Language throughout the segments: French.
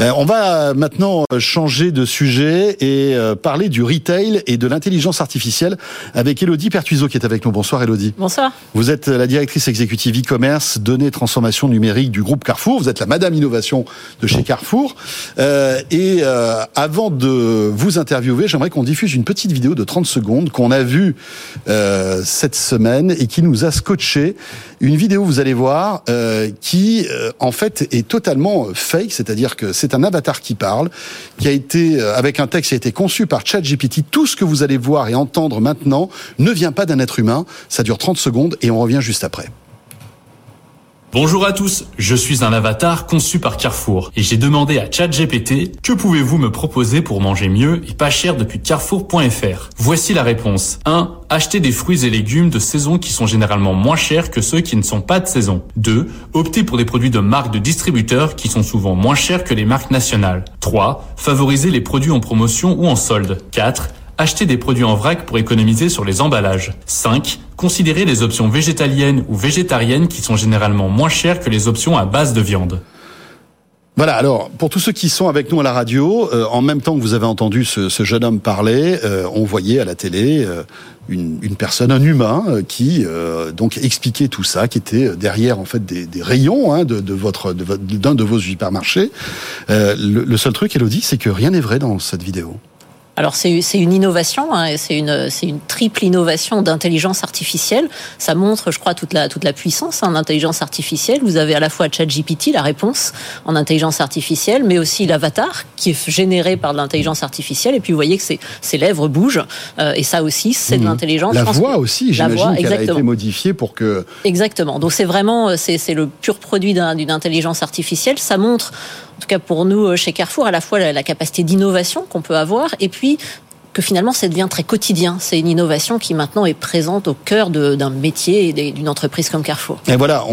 Euh, on va maintenant changer de sujet et euh, parler du retail et de l'intelligence artificielle avec Elodie Pertuiseau qui est avec nous. Bonsoir Elodie. Bonsoir. Vous êtes la directrice exécutive e-commerce, données, transformation numérique du groupe Carrefour. Vous êtes la Madame Innovation de chez Carrefour. Euh, et avant de vous interviewer, j'aimerais qu'on diffuse une petite vidéo de 30 secondes qu'on a vue cette semaine et qui nous a scotché. Une vidéo, vous allez voir, qui en fait est totalement fake, c'est-à-dire que c'est un avatar qui parle, qui a été, euh, avec un texte qui a été conçu par ChatGPT. Tout ce que vous allez voir et entendre maintenant ne vient pas d'un être humain. Ça dure 30 secondes et on revient juste après. Bonjour à tous, je suis un avatar conçu par Carrefour et j'ai demandé à ChatGPT que pouvez-vous me proposer pour manger mieux et pas cher depuis carrefour.fr. Voici la réponse. 1. Acheter des fruits et légumes de saison qui sont généralement moins chers que ceux qui ne sont pas de saison. 2. Opter pour des produits de marques de distributeurs qui sont souvent moins chers que les marques nationales. 3. Favoriser les produits en promotion ou en solde. 4 acheter des produits en vrac pour économiser sur les emballages. 5. Considérer les options végétaliennes ou végétariennes qui sont généralement moins chères que les options à base de viande. Voilà, alors pour tous ceux qui sont avec nous à la radio, euh, en même temps que vous avez entendu ce, jeune homme parler, euh, on voyait à la télé euh, une, personne, un humain, qui donc expliquait tout ça, qui était derrière en fait des, rayons hein, de, votre d'un de, vos supermarchés. Le, le seul truc, Elodie, c'est que rien n'est vrai dans cette vidéo. Alors c'est une innovation, hein, c'est une, une triple innovation d'intelligence artificielle. Ça montre, je crois, toute la, toute la puissance en hein, intelligence artificielle. Vous avez à la fois ChatGPT, la réponse en intelligence artificielle, mais aussi l'avatar qui est généré par de l'intelligence artificielle. Et puis vous voyez que ses, ses lèvres bougent. Euh, et ça aussi, c'est de mmh. l'intelligence. La voix aussi, j'imagine qu'elle a été modifiée pour que... Exactement. Donc c'est vraiment, c'est le pur produit d'une intelligence artificielle. Ça montre en tout cas pour nous euh, chez Carrefour, à la fois la, capacité d'innovation qu'on peut avoir et puis que finalement ça devient très quotidien. C'est une innovation qui maintenant est présente au cœur d'un métier et d'une entreprise comme Carrefour. Et voilà,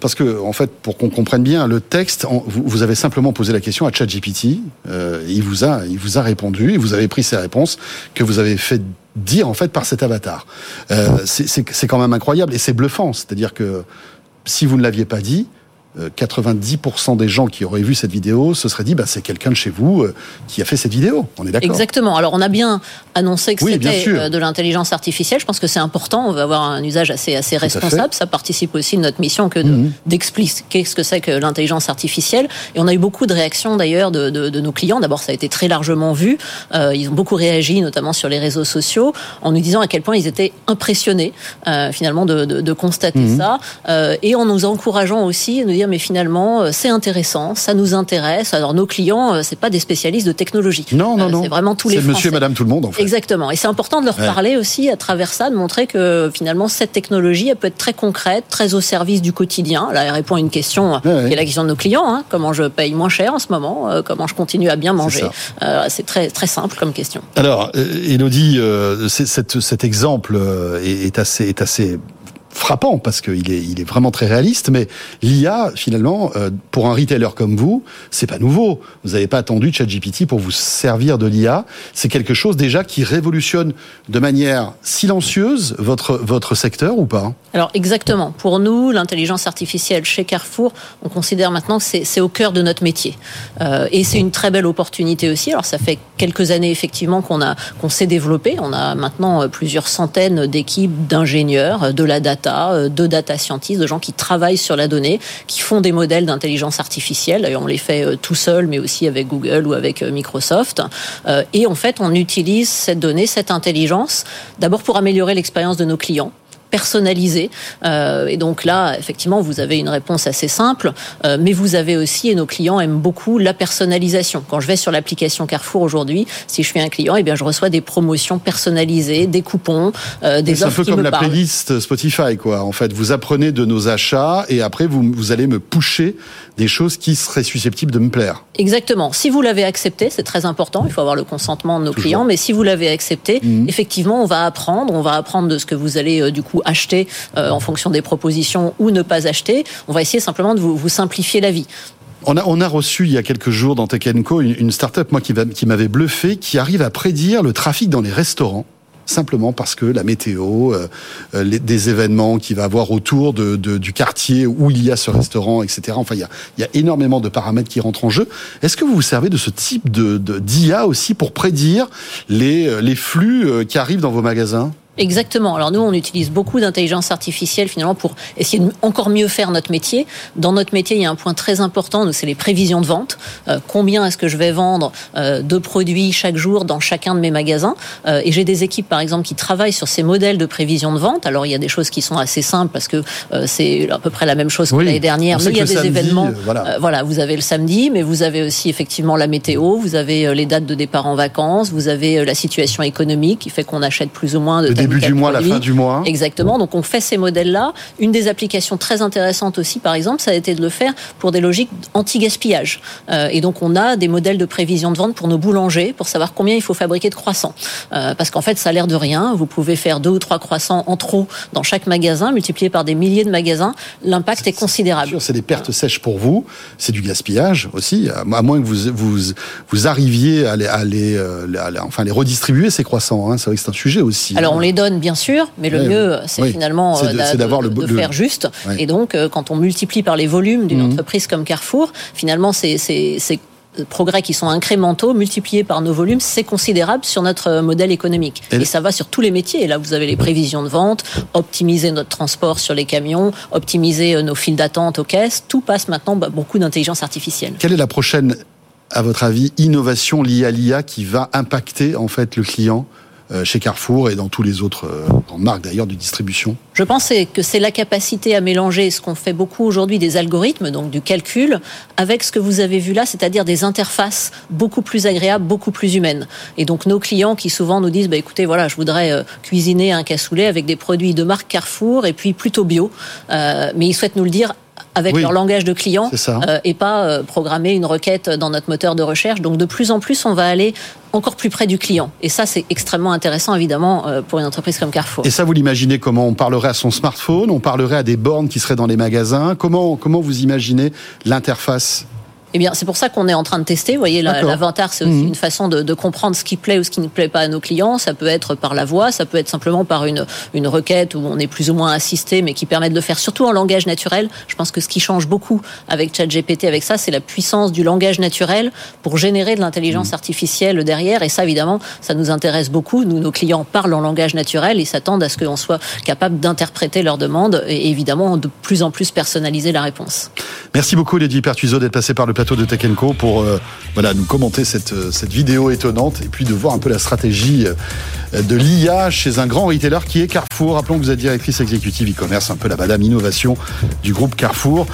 parce que en fait, pour qu'on comprenne bien le texte, vous, avez simplement posé la question à ChatGPT, euh, il vous a, il vous a répondu, et vous avez pris ces réponses que vous avez fait dire en fait par cet avatar. Euh, c'est quand même incroyable et c'est bluffant, c'est-à-dire que si vous ne l'aviez pas dit, 90% des gens qui auraient vu cette vidéo se seraient dit bah, c'est quelqu'un de chez vous euh, qui a fait cette vidéo. On est d'accord Exactement. Alors on a bien annoncé que c'était euh, de l'intelligence artificielle. Je pense que c'est important. On va avoir un usage assez, assez responsable. Ça participe aussi de notre mission que mhm. d'expliquer ce que c'est que l'intelligence artificielle. Et on a eu beaucoup de réactions d'ailleurs de, de, nos clients. D'abord, ça a été très largement vu. Euh, ils ont beaucoup réagi, notamment sur les réseaux sociaux, en nous disant à quel point ils étaient impressionnés finalement de, de constater mhm. ça. et en nous encourageant aussi à nous dire mais finalement, euh, c'est intéressant, ça nous intéresse. Alors, nos clients, euh, c'est pas des spécialistes de technologie. Non, non, euh, non. C'est vraiment tous les Français. monsieur et madame tout le monde, en fait. Exactement. Et c'est important de leur parler aussi à travers ça, de montrer que finalement, cette technologie, elle peut être très concrète, très au service du quotidien. Là, elle répond à une question qui est la question de nos clients. Hein. Comment je paye moins cher en ce moment Comment je continue à bien manger C'est très, très simple comme question. Alors, Elodie, cet, cet exemple est assez, est assez frappant parce qu'il est, il est vraiment très réaliste. Mais l'IA, finalement, euh, pour un retailer comme vous, c'est pas nouveau. Vous n'avez pas attendu ChatGPT pour vous servir de l'IA. C'est quelque chose déjà qui révolutionne de manière silencieuse votre votre secteur ou pas? Alors exactement. Pour nous, l'intelligence artificielle chez Carrefour, on considère maintenant que c'est au cœur de notre métier. Euh, et c'est une très belle opportunité aussi. Alors ça fait quelques années effectivement qu'on a qu'on s'est développé. On a maintenant euh, plusieurs centaines d'équipes d'ingénieurs, de la data euh, de data scientists, de gens qui travaillent sur la donnée, qui font des modèles d'intelligence artificielle. D'ailleurs, on les fait euh, tout seul, mais aussi avec Google ou avec euh, Microsoft. Et en fait, on utilise cette donnée, cette intelligence, d'abord pour améliorer l'expérience de nos clients personnalisé. Euh, et donc là, effectivement, vous avez une réponse assez simple, euh, mais vous avez aussi, et nos clients aiment beaucoup, la personnalisation. Quand je vais sur l'application Carrefour aujourd'hui, si je suis un client, eh bien, je reçois des promotions personnalisées, des coupons, euh, des offres C'est un peu comme la playlist Spotify, quoi. En fait, vous apprenez de nos achats et après, vous, vous allez me pusher des choses qui seraient susceptibles de me plaire. Exactement. Si vous l'avez accepté, c'est très important, il faut avoir le consentement de nos clients, mais si vous l'avez accepté, mhm. effectivement, on va apprendre, on va apprendre de ce que vous allez, du coup, acheter euh, en fonction des propositions ou ne pas acheter. On va essayer simplement de vous, simplifier la vie. On a, reçu il y a quelques jours dans Tech Co une, une start-up moi, qui, m'avait bluffé, qui arrive à prédire le trafic dans les restaurants. simplement parce que la météo, des événements qu'il va avoir autour du quartier où il y a ce restaurant, etc. Enfin, il y a, il y a énormément de paramètres qui rentrent en jeu. Est-ce que vous vous servez de ce type de d'IA aussi pour prédire les, les flux qui arrivent dans vos magasins? Exactement. Alors nous, on utilise beaucoup d'intelligence artificielle finalement pour essayer de encore mieux faire notre métier. Dans notre métier, il y a un point très important, nous, c'est les prévisions de vente. Euh, combien est-ce que je vais vendre euh, de produits chaque jour dans chacun de mes magasins? Euh, Et j'ai des équipes, par exemple, qui travaillent sur ces modèles de prévision de vente. Alors il y a des choses qui sont assez simples parce que c'est à peu près la même chose que l'année dernière. Mais il y a des événements. Voilà. voilà, vous avez le samedi, mais vous avez aussi effectivement la météo, vous avez les dates de départ en vacances, vous avez la situation économique qui fait qu'on achète plus ou moins de début du mois, la fin du mois. Exactement. Donc on fait ces modèles-là. Une des applications très intéressantes aussi, par exemple, ça a été de le faire pour des logiques anti-gaspillage. Euh, et donc on a des modèles de prévision de vente pour nos boulangers pour savoir combien il faut fabriquer de croissants. Euh, parce qu'en fait, ça a l'air de rien. Vous pouvez faire deux ou trois croissants en trop dans chaque magasin, multiplié par des milliers de magasins. L'impact est, considérable. C'est des pertes sèches pour vous. C'est du gaspillage aussi. À moins que vous vous, vous arriviez à les, à les, euh, enfin les redistribuer ces croissants. Hein. C'est vrai que c'est un sujet aussi. Alors on hein. les donne bien sûr, mais le mieux, c'est finalement euh, de, de, faire juste. Et donc, euh, quand on multiplie par les volumes d'une mhm. entreprise comme Carrefour, finalement, c'est ces progrès qui sont incrémentaux, multipliés par nos volumes, c'est considérable sur notre modèle économique. Et, ça va sur tous les métiers. Et là, vous avez les prévisions de vente, optimiser notre transport sur les camions, optimiser euh, nos files d'attente aux caisses. Tout passe maintenant bah, beaucoup d'intelligence artificielle. Quelle est la prochaine, à votre avis, innovation liée à l'IA qui va impacter en fait le client euh, chez Carrefour et dans tous les autres euh, grandes marques d'ailleurs de distribution Je pense que c'est la capacité à mélanger ce qu'on fait beaucoup aujourd'hui des algorithmes, donc du calcul, avec ce que vous avez vu là, c'est-à-dire des interfaces beaucoup plus agréables, beaucoup plus humaines. Et donc nos clients qui souvent nous disent, bah, écoutez, voilà, je voudrais euh, cuisiner un cassoulet avec des produits de marque Carrefour et puis plutôt bio, mais ils souhaitent nous le dire avec leur langage de client euh, et pas euh, programmer une requête dans notre moteur de recherche. Donc de plus en plus, on va aller encore plus près du client. Et ça, c'est extrêmement intéressant, évidemment, euh, pour une entreprise comme Carrefour. Et ça, vous l'imaginez comment? On parlerait à son smartphone, on parlerait à des bornes qui seraient dans les magasins. Comment, comment vous imaginez l'interface? Eh bien, c'est pour ça qu'on est en train de tester. Vous voyez, l'inventaire, c'est aussi mhm. une façon de, de, comprendre ce qui plaît ou ce qui ne plaît pas à nos clients. Ça peut être par la voix, ça peut être simplement par une, une requête où on est plus ou moins assisté, mais qui permet de le faire surtout en langage naturel. Je pense que ce qui change beaucoup avec ChatGPT, avec ça, c'est la puissance du langage naturel pour générer de l'intelligence mhm. artificielle derrière. Et ça, évidemment, ça nous intéresse beaucoup. Nous, nos clients parlent en langage naturel et s'attendent à ce qu'on soit capable d'interpréter leurs demandes et évidemment de plus en plus personnaliser la réponse. Merci beaucoup, Lady Pertuiseau, d'être passé par le plateau de Tech pour euh, nous commenter cette, euh, cette vidéo étonnante et puis de voir un peu la stratégie euh, de l'IA chez un grand retailer qui est Carrefour. Rappelons que vous êtes directrice exécutive e-commerce, un peu la madame innovation du groupe Carrefour.